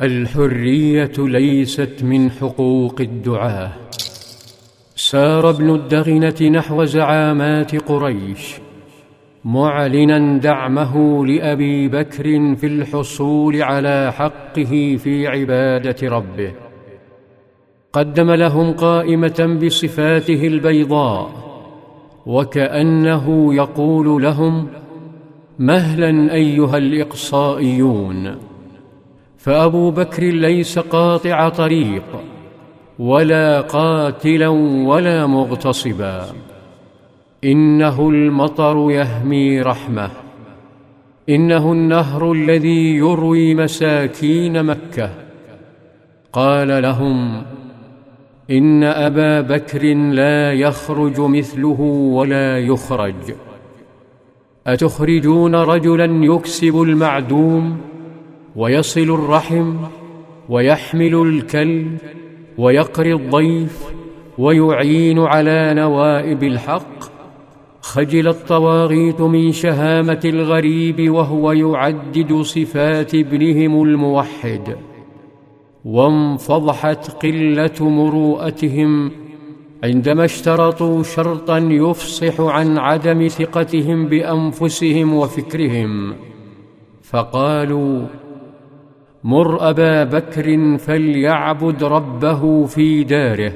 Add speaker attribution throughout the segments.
Speaker 1: الحرية ليست من حقوق الدعاة. سار ابن الدغنة نحو زعامات قريش معلنا دعمه لأبي بكر في الحصول على حقه في عبادة ربه. قدم لهم قائمة بصفاته البيضاء وكأنه يقول لهم مهلا أيها الإقصائيون. فابو بكر ليس قاطع طريق ولا قاتلا ولا مغتصبا. إنه المطر يهمي رحمه. إنه النهر الذي يروي مساكين مكة. قال لهم إن أبا بكر لا يخرج مثله ولا يخرج. أتخرجون رجلا يكسب المعدوم؟ ويصل الرحم ويحمل الكلب ويقري الضيف ويعين على نوائب الحق. خجل الطواغيت من شهامة الغريب وهو يعدد صفات ابنهم الموحد. وانفضحت قلة مروءتهم عندما اشترطوا شرطا يفصح عن عدم ثقتهم بأنفسهم وفكرهم. فقالوا مر أبا بكر فليعبد ربه في داره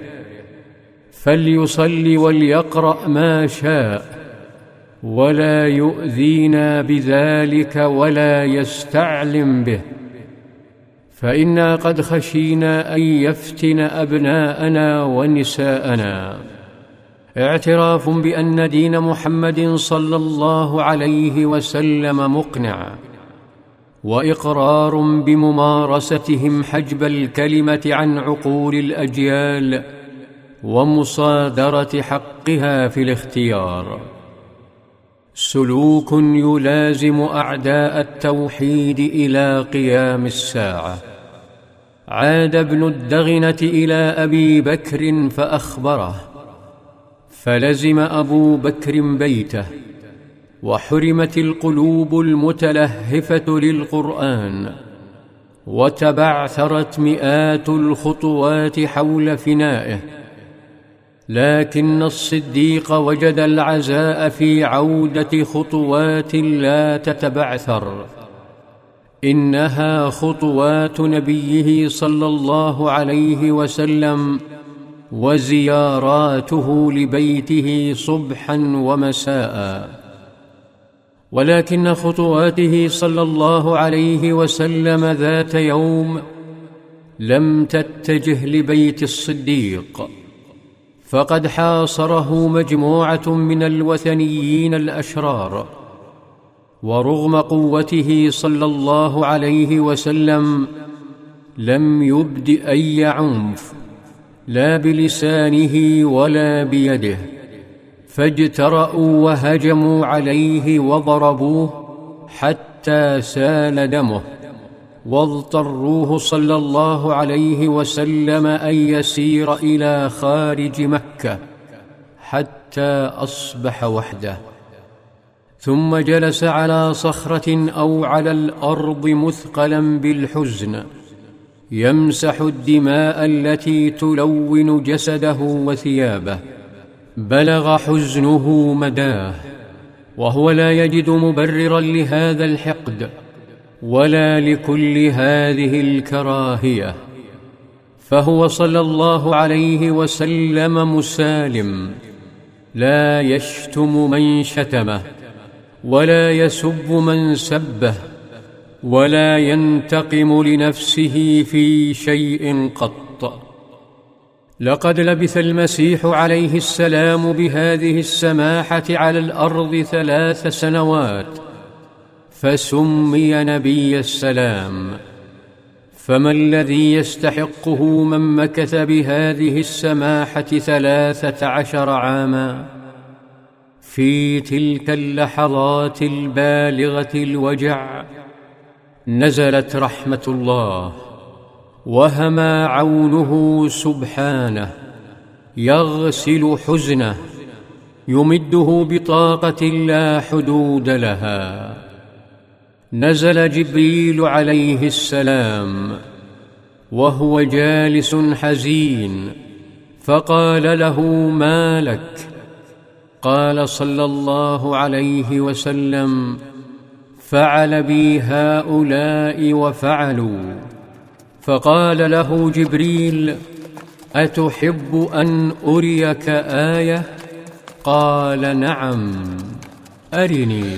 Speaker 1: فليصل وليقرأ ما شاء ولا يؤذينا بذلك ولا يستعلم به. فإنا قد خشينا أن يفتن أبناءنا ونساءنا. اعتراف بأن دين محمد صلى الله عليه وسلم مقنع. وإقرار بممارستهم حجب الكلمة عن عقول الأجيال ومصادرة حقها في الاختيار. سلوك يلازم أعداء التوحيد إلى قيام الساعة. عاد ابن الدغنة إلى أبي بكر فأخبره فلزم أبو بكر بيته وحرمت القلوب المتلهفة للقرآن وتبعثرت مئات الخطوات حول فنائه لكن الصديق وجد العزاء في عودة خطوات لا تتبعثر إنها خطوات نبيه صلى الله عليه وسلم وزياراته لبيته صبحا ومساء. ولكن خطواته صلى الله عليه وسلم ذات يوم لم تتجه لبيت الصديق فقد حاصره مجموعة من الوثنيين الأشرار ورغم قوته صلى الله عليه وسلم لم يبد أي عنف لا بلسانه ولا بيده. فاجترأوا وهجموا عليه وضربوه حتى سال دمه. واضطروه صلى الله عليه وسلم أن يسير إلى خارج مكة حتى أصبح وحده. ثم جلس على صخرة أو على الأرض مثقلا بالحزن يمسح الدماء التي تلون جسده وثيابه. بلغ حزنه مداه وهو لا يجد مبررا لهذا الحقد ولا لكل هذه الكراهية. فهو صلى الله عليه وسلم مسالم لا يشتم من شتمه ولا يسب من سبه ولا ينتقم لنفسه في شيء قط. لقد لبث المسيح عليه السلام بهذه السماحة على الأرض ثلاث سنوات فسمي نبي السلام. فما الذي يستحقه من مكث بهذه السماحة ثلاثة عشر عاما؟ في تلك اللحظات البالغة الوجع نزلت رحمة الله. وهما عونه سبحانه يغسل حزنه يمده بطاقة لا حدود لها. نزل جبريل عليه السلام وهو جالس حزين فقال له ما لك؟ قال صلى الله عليه وسلم فعل بي هؤلاء وفعلوا. فقال له جبريل أتحب أن أريك آية؟ قال نعم أرني.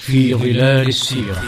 Speaker 2: في ظلال السيرة.